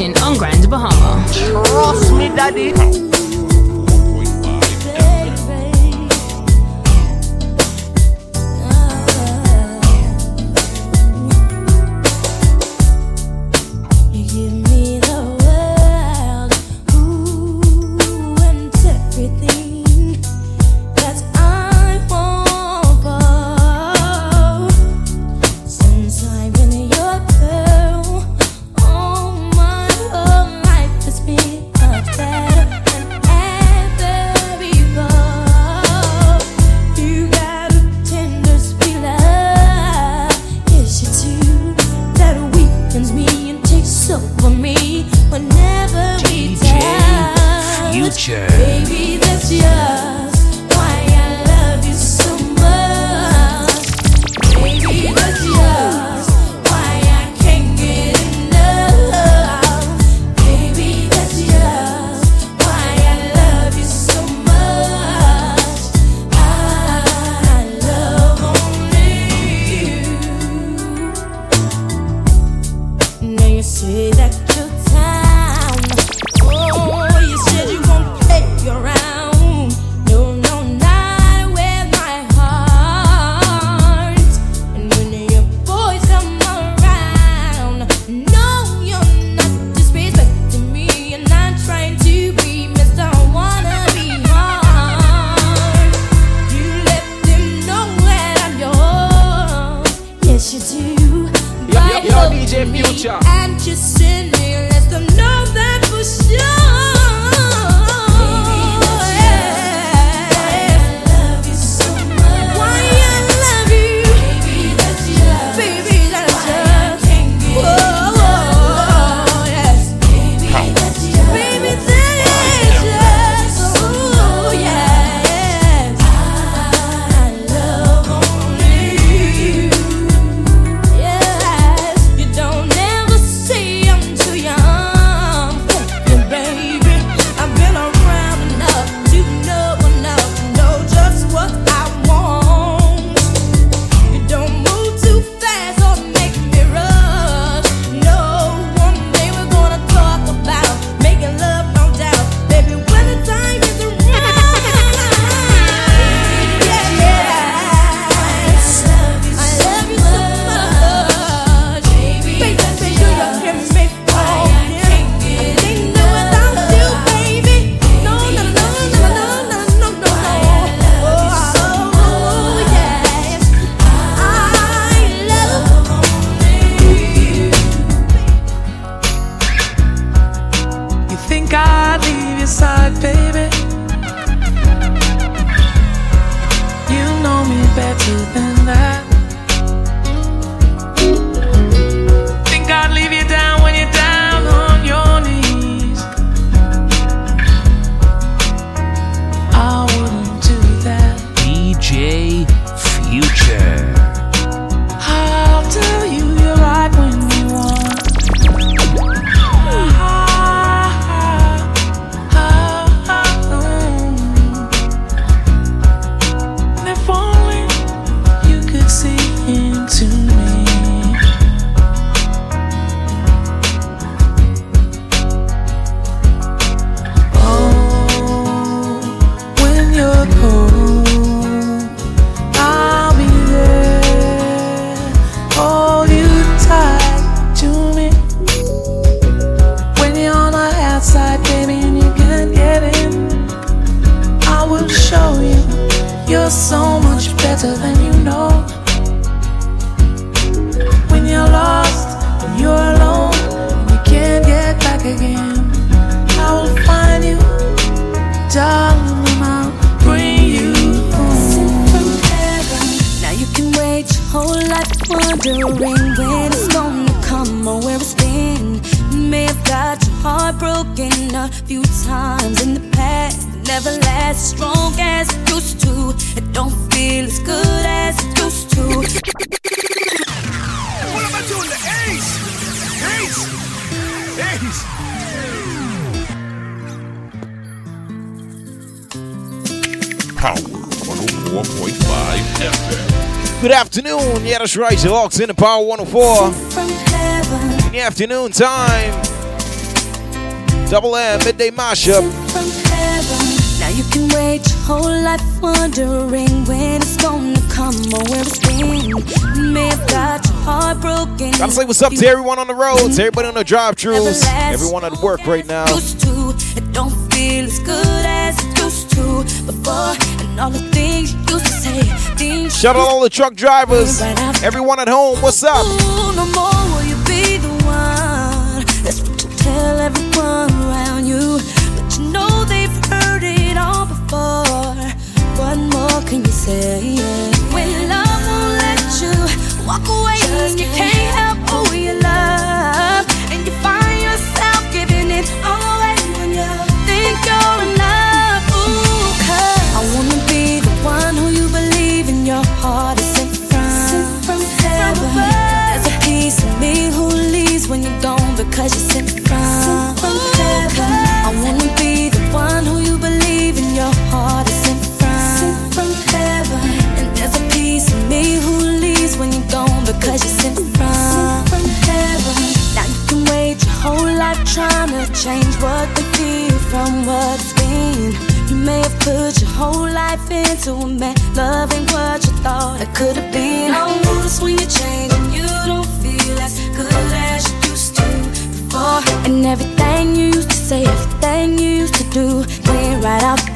vacation on Grand Bahama. Trust me, daddy. and I days. Power 104.5 FM. Good afternoon. Yeah, that's right. You're locked in the Power 104. In the afternoon time. Double M midday mashup. Now you can wait your whole life wondering when it's gonna come or where it's been. May have got heartbroken. Gotta say what's up to everyone on the roads, everybody on the drive throughs, everyone at work right now. It don't feel as good as it used to before, and all the things you used to say. Things Shout out all the truck drivers, everyone at home, what's up? No more will you be the one. That's what you tell everyone around you. But you know they've heard it all before. What more can you say? Walk away, Just you can't help Change what they feel from what's been. You may have put your whole life into a man, loving what you thought it could have been. I notice when you change and you don't feel as good as you used to before. And everything you used to say, everything you used to do, went right out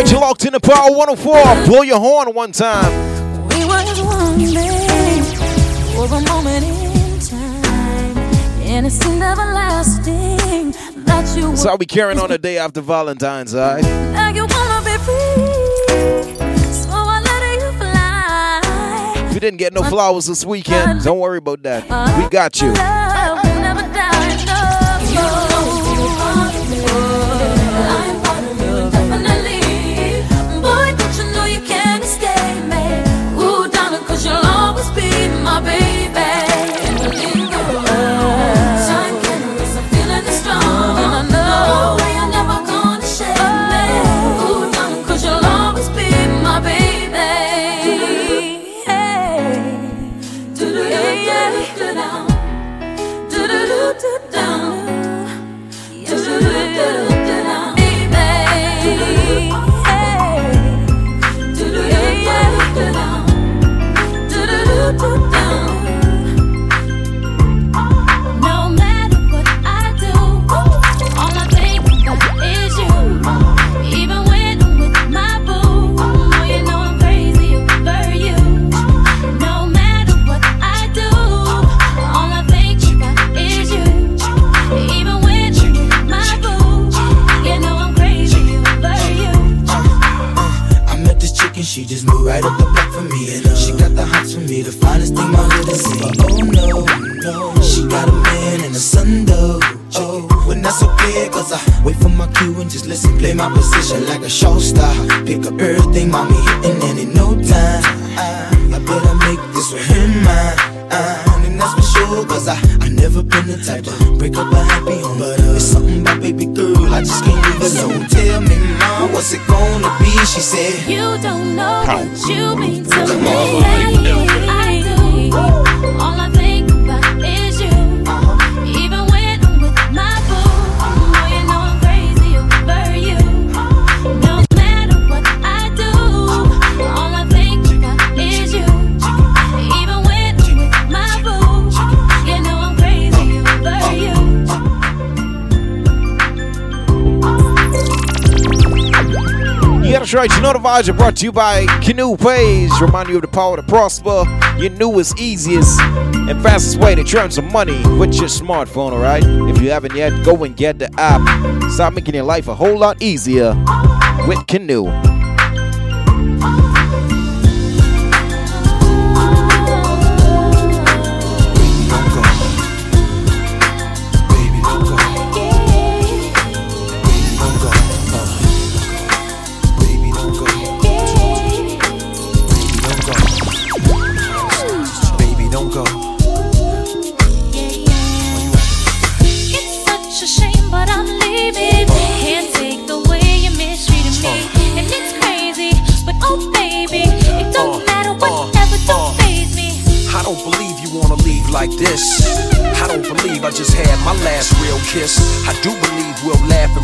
right, you're locked in the power 104. Blow your horn one time. We were woman for a moment in time, and it's that you. That's how we carrying on the day after Valentine's, alright? We you wanna be free, so I let you fly. If you didn't get no flowers this weekend, don't worry about that. We got you. right up the block for me. And she got the hots for me, the finest thing my hood has seen. But oh no, no, she got a man and a son though. Oh, when that's okay, cause I wait for my cue and just listen. Play my position like a show star. Pick up she said, You don't know what you mean to me. That's right, you know the vibes are brought to you by Kanoo Pays. Remind you of the power to prosper, your newest, easiest, and fastest way to turn some money with your smartphone, all right? If you haven't yet, go and get the app. Start making your life a whole lot easier with Kanoo.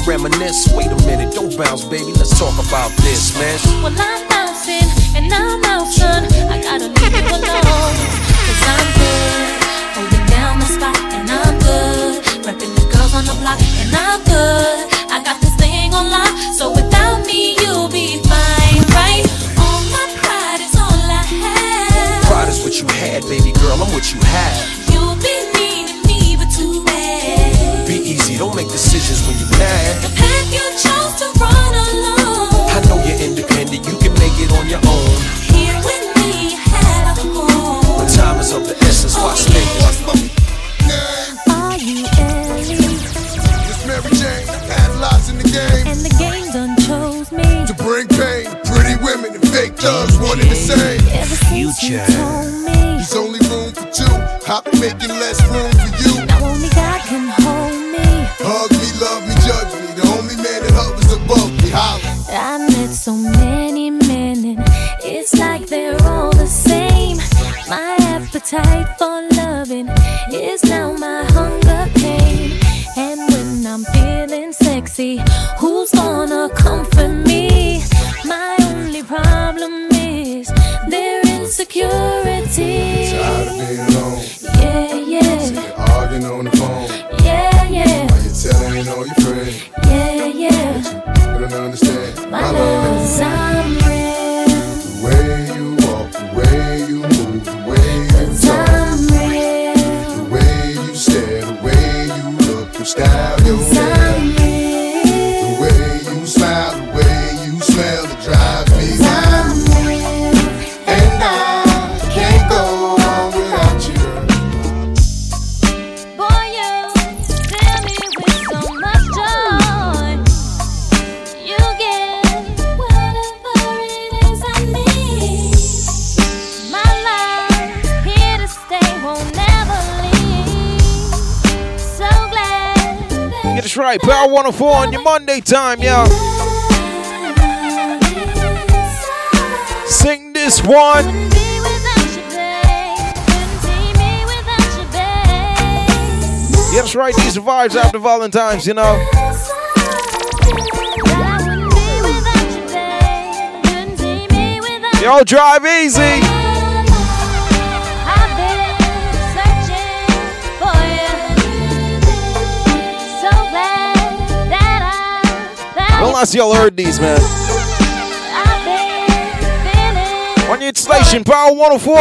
reminisce. Wait a minute, don't bounce, baby. Let's talk about this, man. Well, I'm bouncing and I'm out, son. See. Get it right. Power 104 on your Monday time, yo. Sing this one. That's right. These vibes after Valentine's, you know. Yo, drive easy. Unless y'all heard these, man. On your station, Power 104.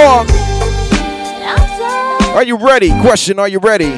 Are you ready? Question, are you ready?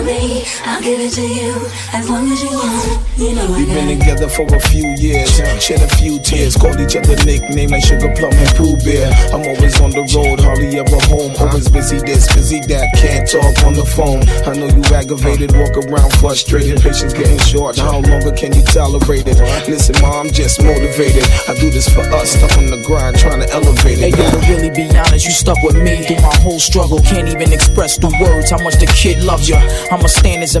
I'll give it to you. As long as you want. You know We've been together for a few years, shed a few tears, called each other nicknames like Sugar Plum and Pooh Bear. I'm always on the road, hardly ever home. Always busy this, busy that, can't talk on the phone. I know you aggravated, walk around frustrated, patience getting short. How longer can you tolerate it? Listen, mom, I'm just motivated. I do this for us, stuck on the grind, trying to elevate Hey, it. yo, to really be honest, you stuck with me through my whole struggle. Can't even express through words how much the kid loves you. I'ma stand as a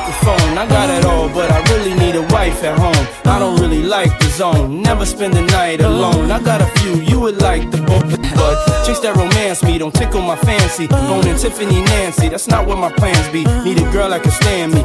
microphone. I got it all, but I really need a wife at home. I don't really like the zone, never spend the night alone. I got a few you would like the book, but chicks that romance me don't tickle my fancy. Phoning Tiffany Nancy, that's not what my plans be. Need a girl that can stand me,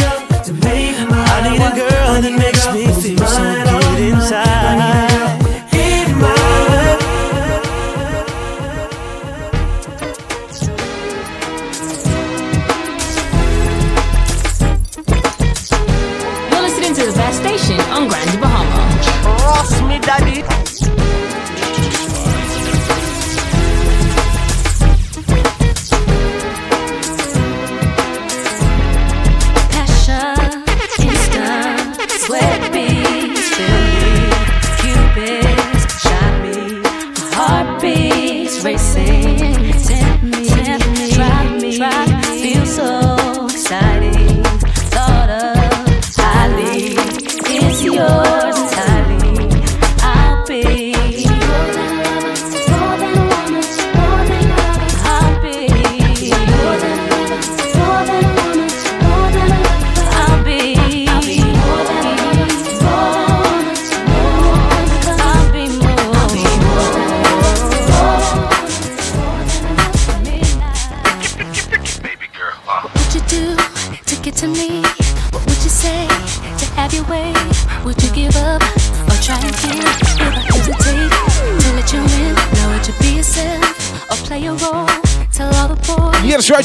I need.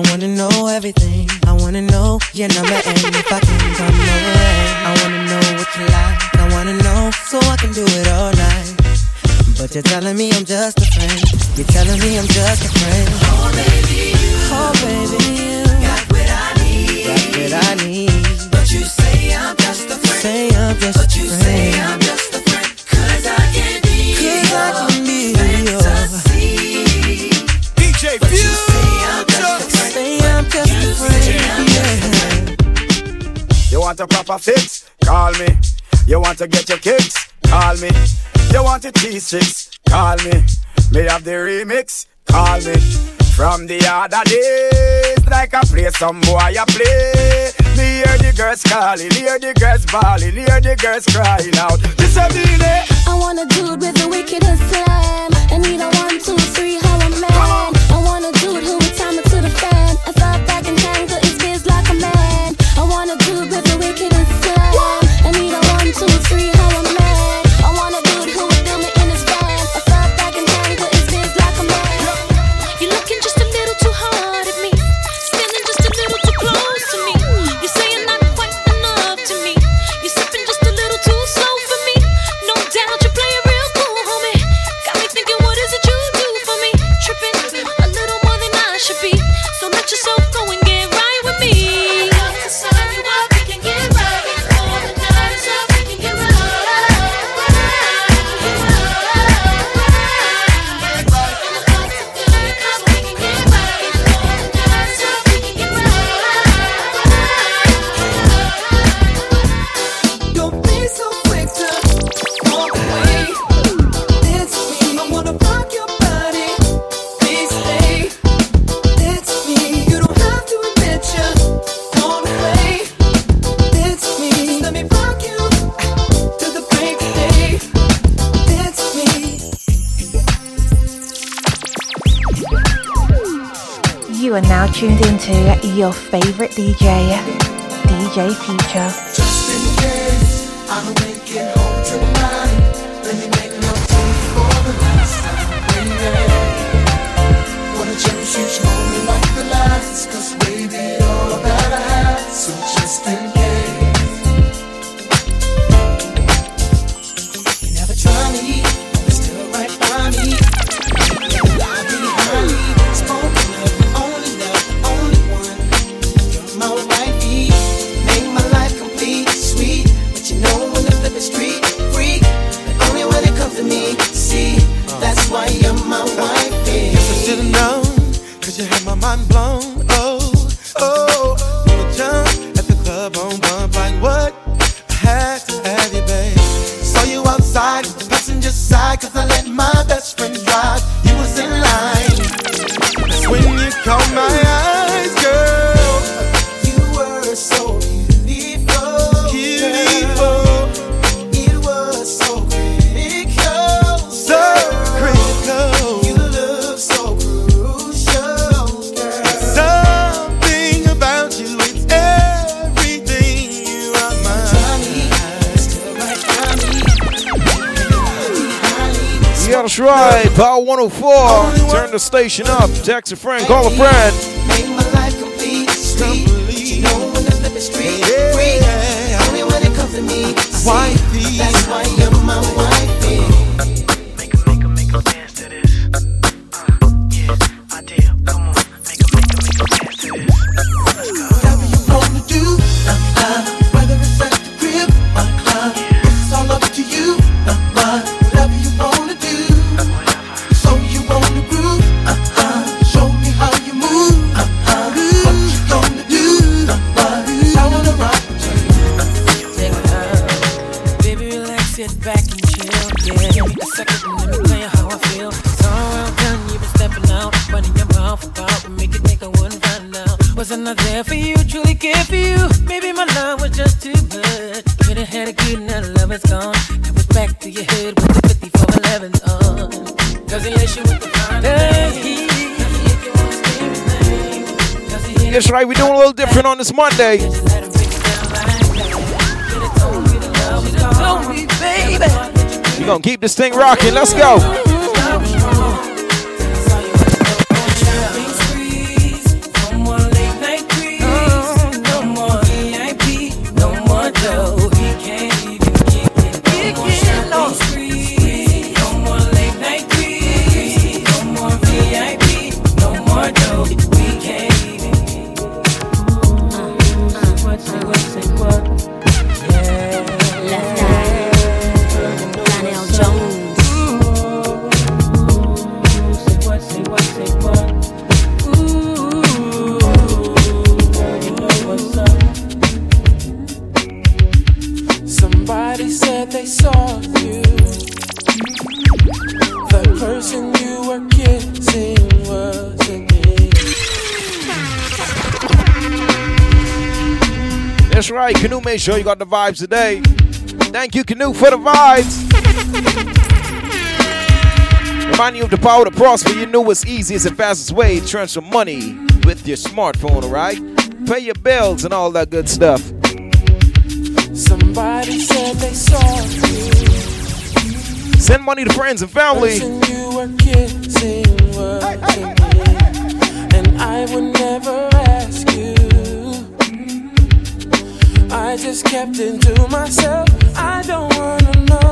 I wanna know everything. I wanna know your number and if I can come over. I wanna know what you like. I wanna know so I can do it all night. But you're telling me I'm just a friend. You're telling me I'm just a friend. Oh baby, you. Oh baby, you. Got what I need. Got what I need. But you say I'm just a friend. Say I'm just but a friend. You say I'm just a friend. Cause I can't be. Cause I can't want a proper fix? Call me. You want to get your kicks? Call me. You want a T6? Call me. Me have the remix? Call me. From the other days, like I play some boy, I play. Me hear the girls calling, hear the girls bawling, hear the girls crying out. This a I want a dude with the wickedest slam, I need a one, two, three want two, three, how a man. your favorite DJ, DJ Future. That's right, Power 104. Turn the station up. Text a friend, call a friend. It's Monday. We gonna keep this thing rocking. Let's go. Make sure you got the vibes today. Thank you, Kanoo, for the vibes. Remind you of the power to prosper your newest, easiest, and fastest way to transfer money with your smartphone, alright? Pay your bills and all that good stuff. Somebody said they saw you. Send money to friends and family. You were kissing, hey, hey, hey, And I would never I just kept it to myself. I don't wanna know.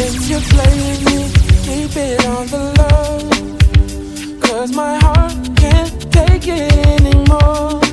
If you're playing me, keep it on the low. Cause my heart can't take it anymore.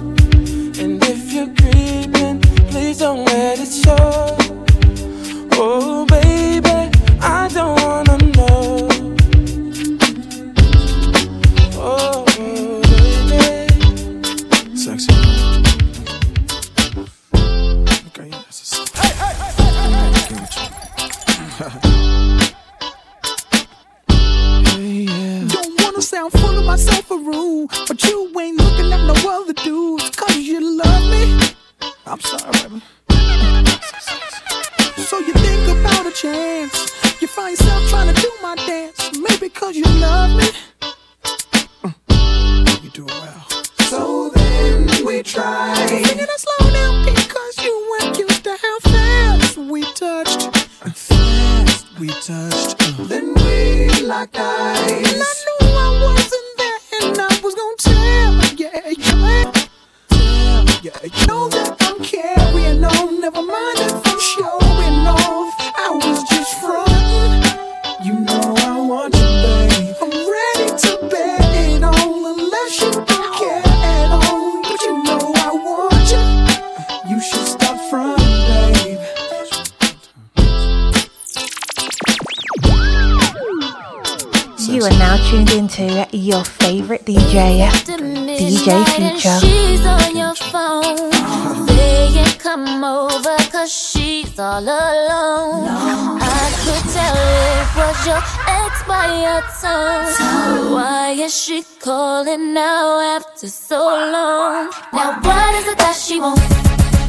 Is she calling now after so long? Now what is it that she wants?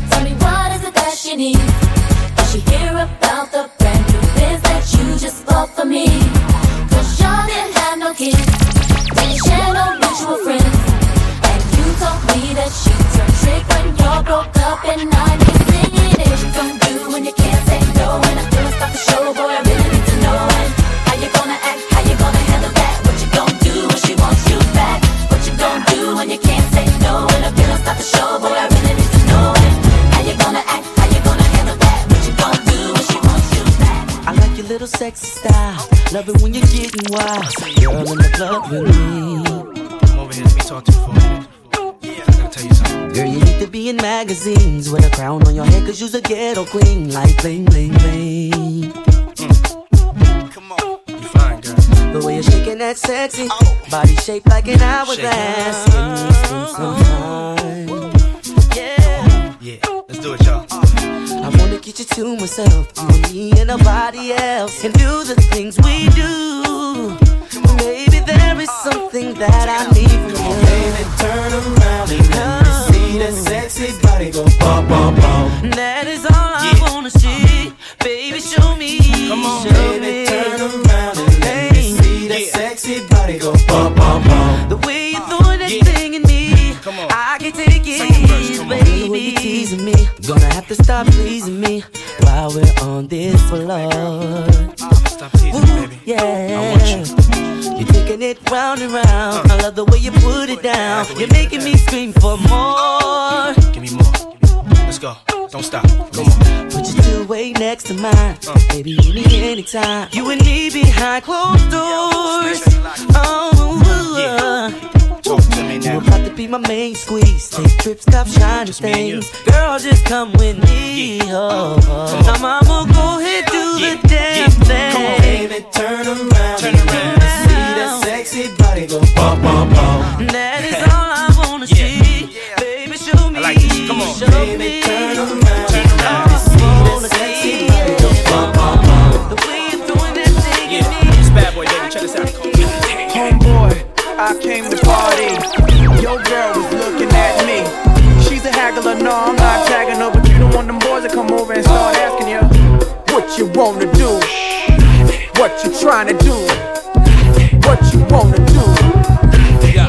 Tell me what is it that she needs? Did she hear about the brand new biz that you just bought for me? Cause y'all didn't have no kids. Didn't share no mutual friends. And you told me that she turned trick when y'all broke up and I ain't singing it. You gonna do when you can't sexy style. Love it when you're getting wild. Girl in the club with me. Come over here, let me talk to you for a minute. I gotta tell you something. Girl, you need to be in magazines with a crown on your head, cause you's a ghetto queen. Like bling, bling, bling. Mm. You fine, girl. The way you're shaking that sexy oh. body shaped like an hourglass. We spend some time? Get you to myself, and me and nobody else, and do the things we do. Maybe there is something that I need from you. Baby, turn around and let me see that sexy body go bum bum bum. That is all I wanna see. Baby, show me. Come on, show baby, me. Gonna have to stop pleasing me while we're on this floor. Stop teasing me, baby. Yeah. you. You're taking it round and round. Uh. I love the way you put it down. You're making me scream for more. Give me more. Let's go. Don't stop. Come on. Put your two way next to mine. Uh. Baby, you need any, anytime. You and me behind closed doors. Oh, uh. Talk to me now. you about to be my main squeeze. Take trips, cop shiny things. Girl, just come with me. Oh, oh. Now, mama, go ahead, do the damn thing. Come on, baby, turn around. Turn around. See that sexy body go bum bum bum. That is all I wanna see. Baby, show me. I like this. Come on. Show Baby, me. I came to party. Your girl was looking at me. She's a haggler, no, I'm not tagging her, but you don't want them boys to come over and start asking you what you wanna do, what you trying to do, what you wanna do,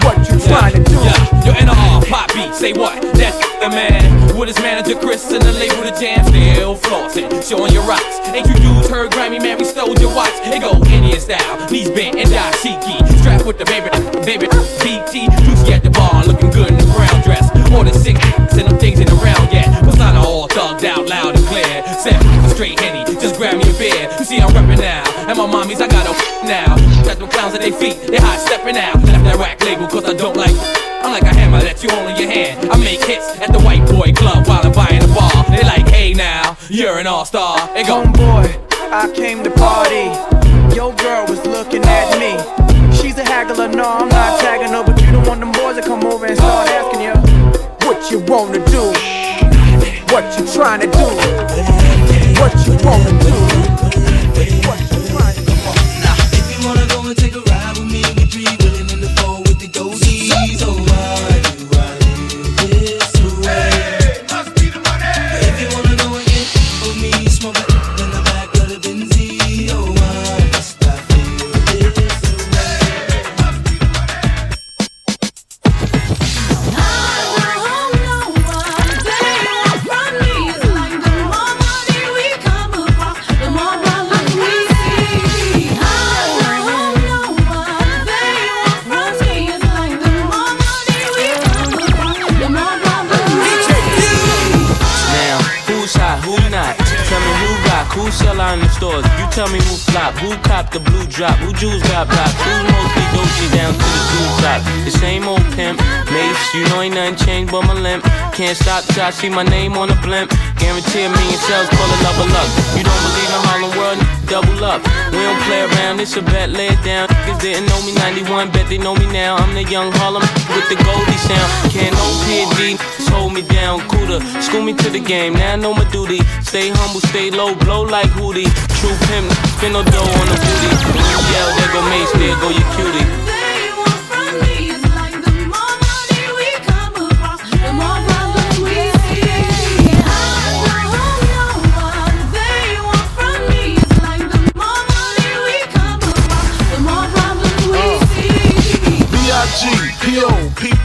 what you trying to do. Yeah, yo, NR, pop beat, say what? That's the man. With his manager Chris and the label the jam, still flossing, showing your rocks. Ain't you dudes heard Grammy man, we stole your watch? It go Indian style, knees bent and dashiki. Strapped with the baby, baby, BT. Juicy at the bar, looking good in the brown dress. More than six, and them things ain't around yet. Was not all thugged out loud and clear. Said straight henny, just grab me a beer. You see I'm reppin' now, and my mommies I got a now. Got them clowns at their feet, they high stepping out. Left that rack label cause I don't like. I'm like a hammer that you hold in your hand. I make hits at the white you're an all star. They go, Homeboy, I came to party. Your girl was looking at me. She's a haggler, no, I'm not tagging her, but you don't want them boys to come over and start asking you what you wanna do, what you trying to do, what you wanna do. Tell me who flop, who cop the blue drop, who jewels got blocks, who's mostly Dolce down to the blue top. The same old pimp, mace, you know ain't nothing changed but my limp. Can't stop till I see my name on the blimp. Guarantee a million sales, call it level up. You don't believe in Harlem World, double up. We don't play around, it's a bet, lay it down. Niggas didn't know me 91, bet they know me now. I'm the young Harlem with the Goldie sound. Can't no PD, hold me down. Cooler, school me to the game, now I know my duty. Stay humble, stay low, blow like Hootie. True pimp, spin no dough on the booty. Yell, there go Mace, there go your cutie.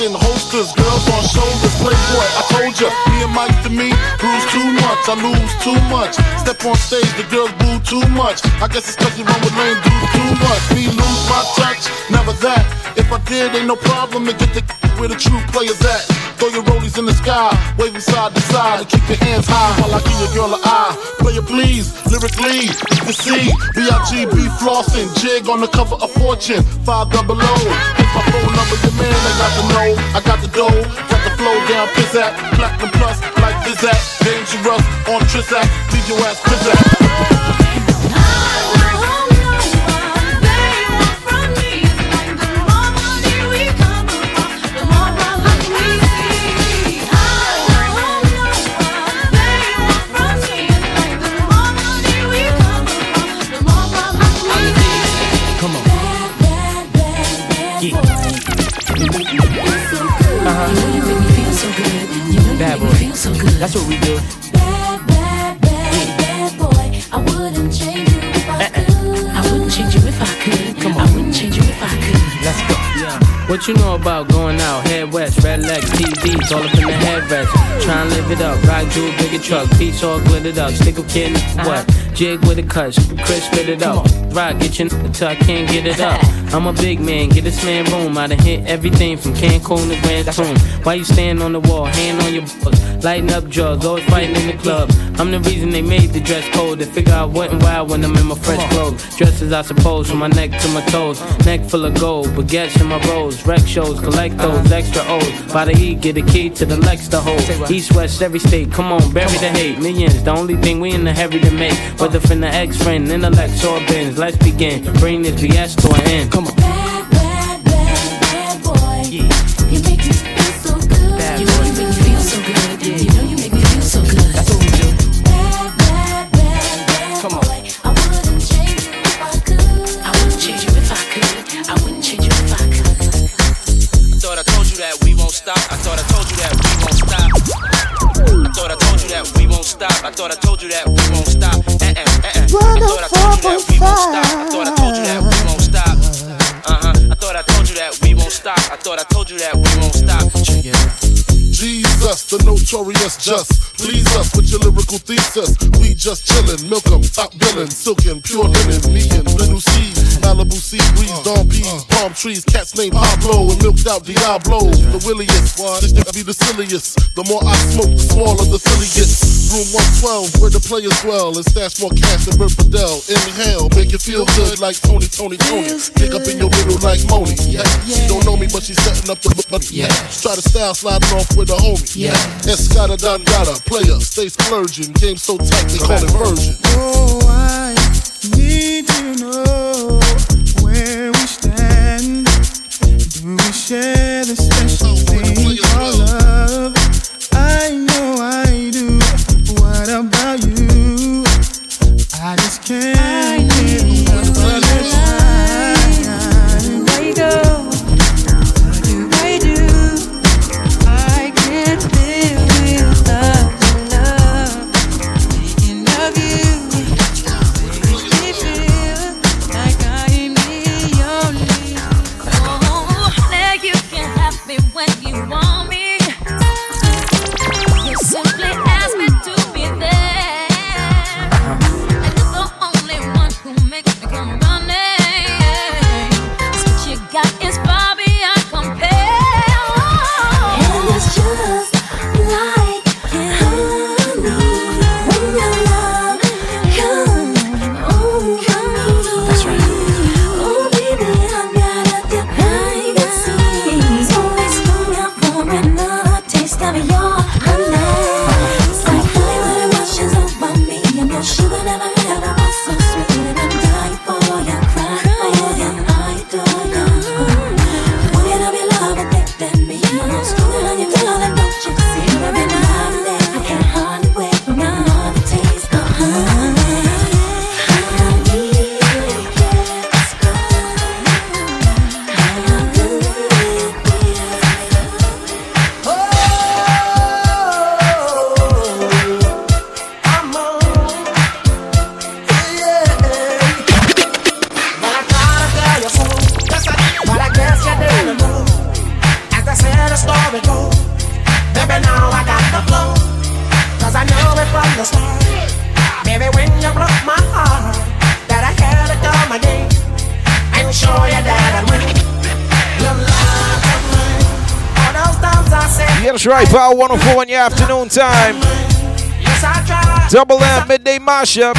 In holsters, girls on shoulders, playboy. I told ya, me and Mike to me, bruise too much, I lose too much. Step on stage, the girls boo too much. I guess it's cause you run with lame dudes too much. Me lose my touch, never that. If I did, ain't no problem to get the where the true players at. Throw your rollies in the sky, wave waving side to side, and keep your hands high while I give your girl an eye. Player please, lyrically, you can see B-I-G-B flossing, jig on the cover of Fortune, five double O. It's my phone number, your man, I got the know, I got the dough, got the flow down, piss at, platinum plus, like this at, dangerous on Trizac, leave your ass piss Bad boy. That's what we do. Bad, bad, bad, bad boy. I wouldn't change you if I eh, eh. could. I wouldn't change you if I could. Come on. I wouldn't change you if I could. Let's go. What you know about going out? Head west, red legs, TVs, all up in the headrest. Try and live it up, ride jewel, bigger truck, piece all glittered up. Stick a kid, what? Uh-huh. Jig with a cut, Chris spit it up. ride, get your n- till I can't get it up. I'm a big man, get this man room. I done hit everything from Cancun to Grand Tune. Why you stand on the wall, hand on your balls, lighting up drugs, always fighting in the club. I'm the reason they made the dress code. They figure out what and why when I'm in my fresh clothes. Dresses, I suppose, from my neck to my toes. Neck full of gold, baguettes in my rolls. Rec shows, collect those extra O's. By the E, get a key to the Lex to hold. East, west, every state, come on, bury the hate. Millions, the only thing we in the heavy to make. Whether from the ex friend, intellect, or bins. Let's begin. Bring this BS to an end. Come on. Bad, bad, bad, bad boy. Yeah. You make me feel so good. Bad you boy. You make me feel so good. Yeah. You know you make me feel so good. That's what we do. Bad, bad, bad, bad Come on. Boy. I wouldn't change you if I could. I wouldn't change you if I could. I wouldn't change you if I could. I thought I told you that we won't stop. I thought I told you that we won't stop. I thought I told you that we won't stop. I thought I told you that we won't stop. Uh-uh, uh-uh. I thought I told you that we won't stop. I thought I stop. I thought I told you that we won't stop. Jesus, the notorious just. Please us with your lyrical thesis. We just chillin', milk 'em, top billin', silkin', pure linen, me and Lil' Cease. Malibu sea breeze, dawn peas, palm trees, cats named Pablo and milked out Diablo. The williest, this to be the silliest. The more I smoke, the smaller the silly gets. Room 112, where the players dwell, and stash more cash than Bert Fidel. Inhale, make you feel good like Tony, Tony, Tony. Pick up in your middle like Moni. Yeah. She don't know me, but she's setting up the but yeah. Try to style sliding off with a homie. Yeah. Escada Dangada, player, stay splurging. Game so tight, they call it version. Oh, I Power 104 in your afternoon time. Double M midday mashup.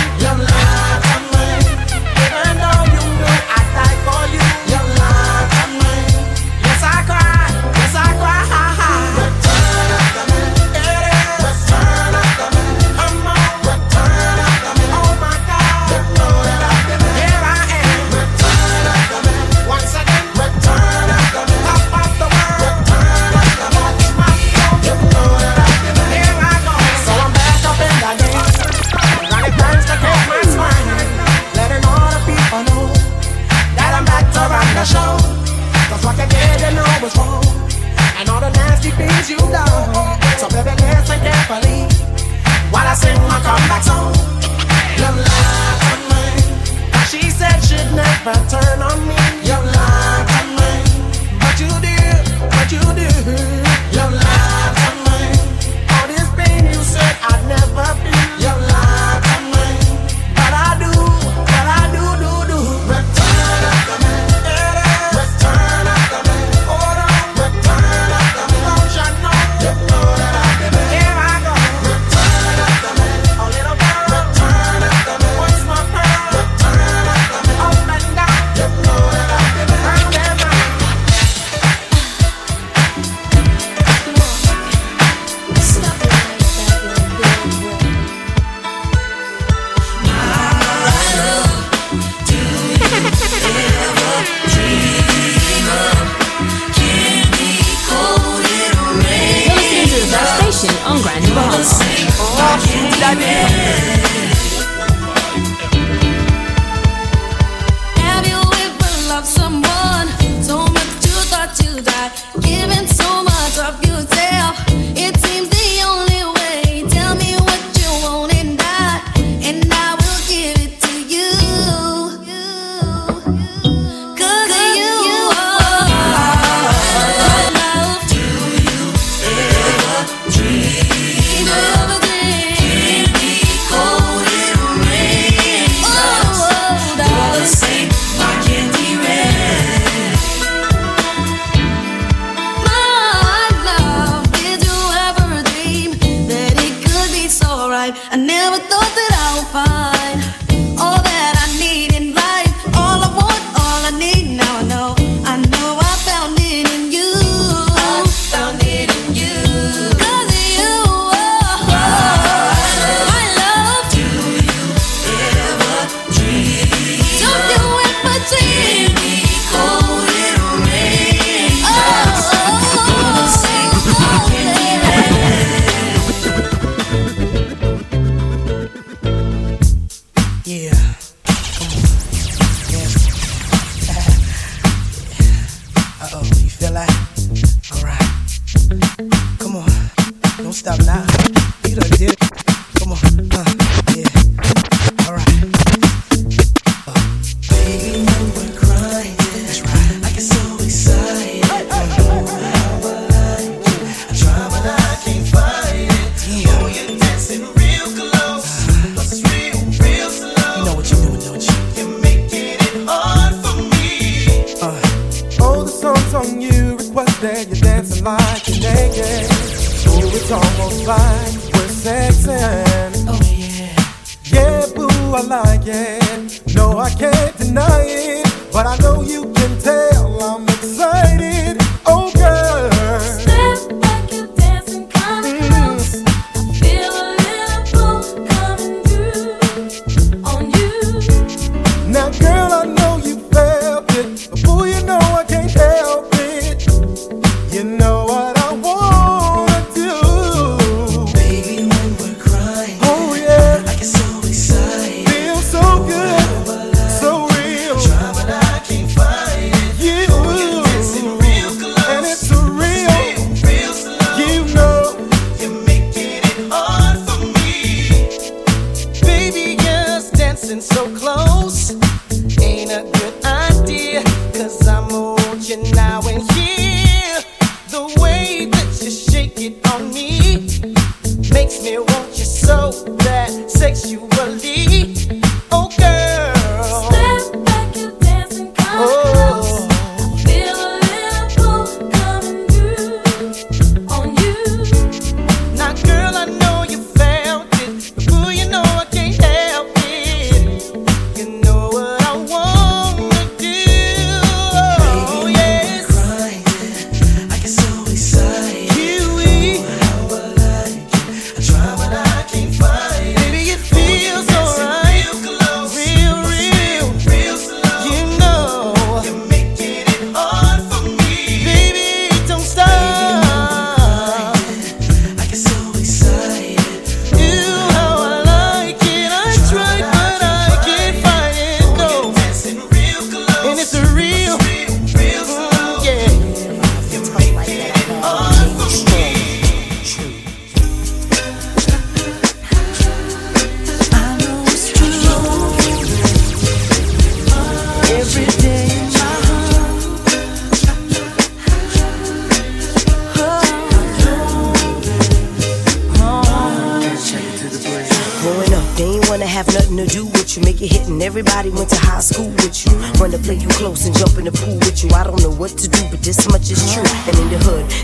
You're. She said she'd never turn on me. You're to me. But you did, but you did.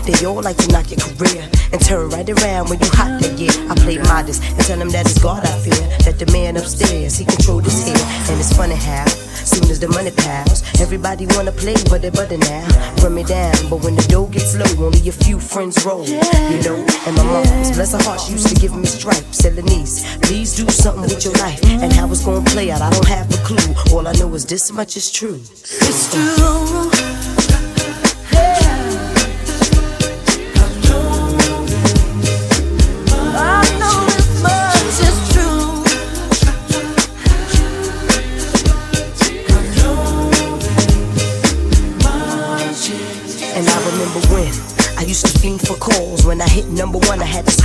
They all like to knock your career and turn right around when you hot that year. I play modest and tell them that it's God I fear, that the man upstairs he control this hair, and it's funny how. Soon as the money piles, everybody wanna play with it, but now run me down. But when the dough gets low, only a few friends roll. You know, and my mom's bless her heart, she used to give me stripes. Tell her niece, please do something with your life. And how it's gonna play out, I don't have a clue. All I know is this much is true. It's true.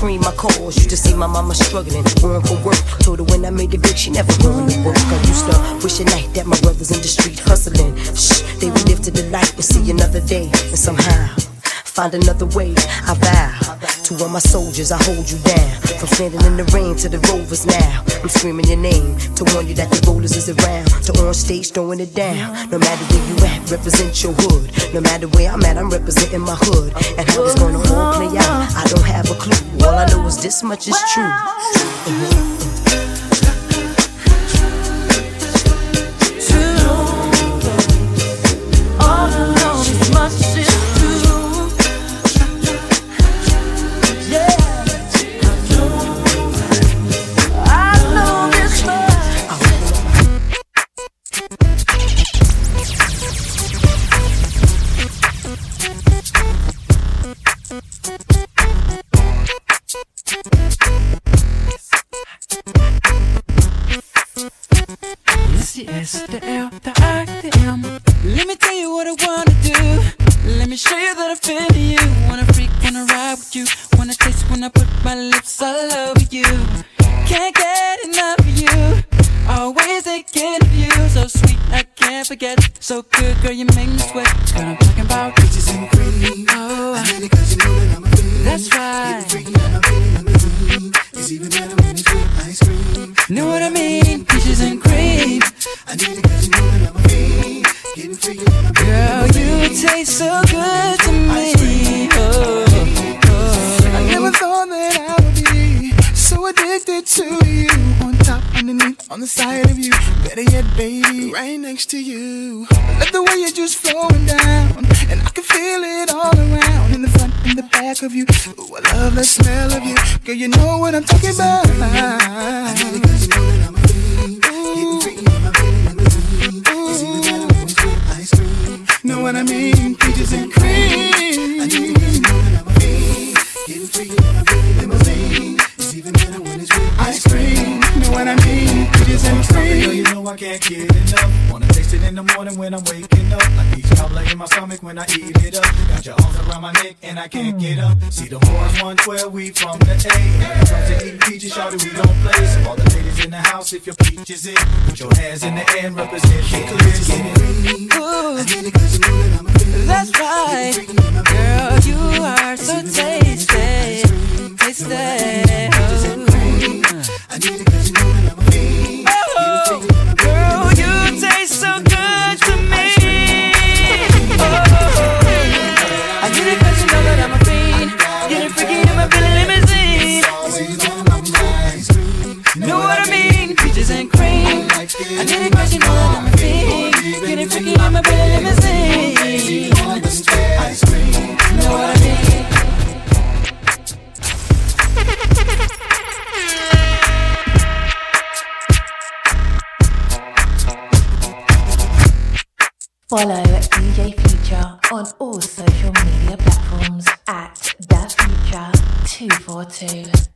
Scream my calls. Used to see my mama struggling, going for work. Told her when I made it big, she never going work. I used to wish a night that my brothers in the street hustling. Shh, they would live to the light and see another day. And somehow find another way. I vow to all my soldiers, I hold you down. From standing in the rain to the rovers now. I'm screaming your name to warn you that the rollers is around. To on stage throwing it down. No matter where you at, represent your hood. No matter where I'm at, I'm representing my hood. And how it's gonna all play out, I don't have a clue. All I know is this much is true. All flowing down, and I can feel it all around. In the front, in the back of you. Ooh, I love the smell of you. Girl, you know what I'm talking about. I need it 'cause you know that I'm a in my with ice cream. Know what I mean? Peaches and cream. Know I can't get enough. Wanna taste it in the morning when I'm waking up. Like peach cobbler in my stomach when I eat it up. Got your arms around my neck and I can't get up. See the boys 112, we from the A. When it comes to eating peaches, shawty, we don't play. So all the ladies in the house, if your peach is it, put your hands in the air and represent the clear. It. That's right. Girl, you are so tasty. Tasty. Oh, girl, you taste so Follow DJ Future on all social media platforms at Da Future 242.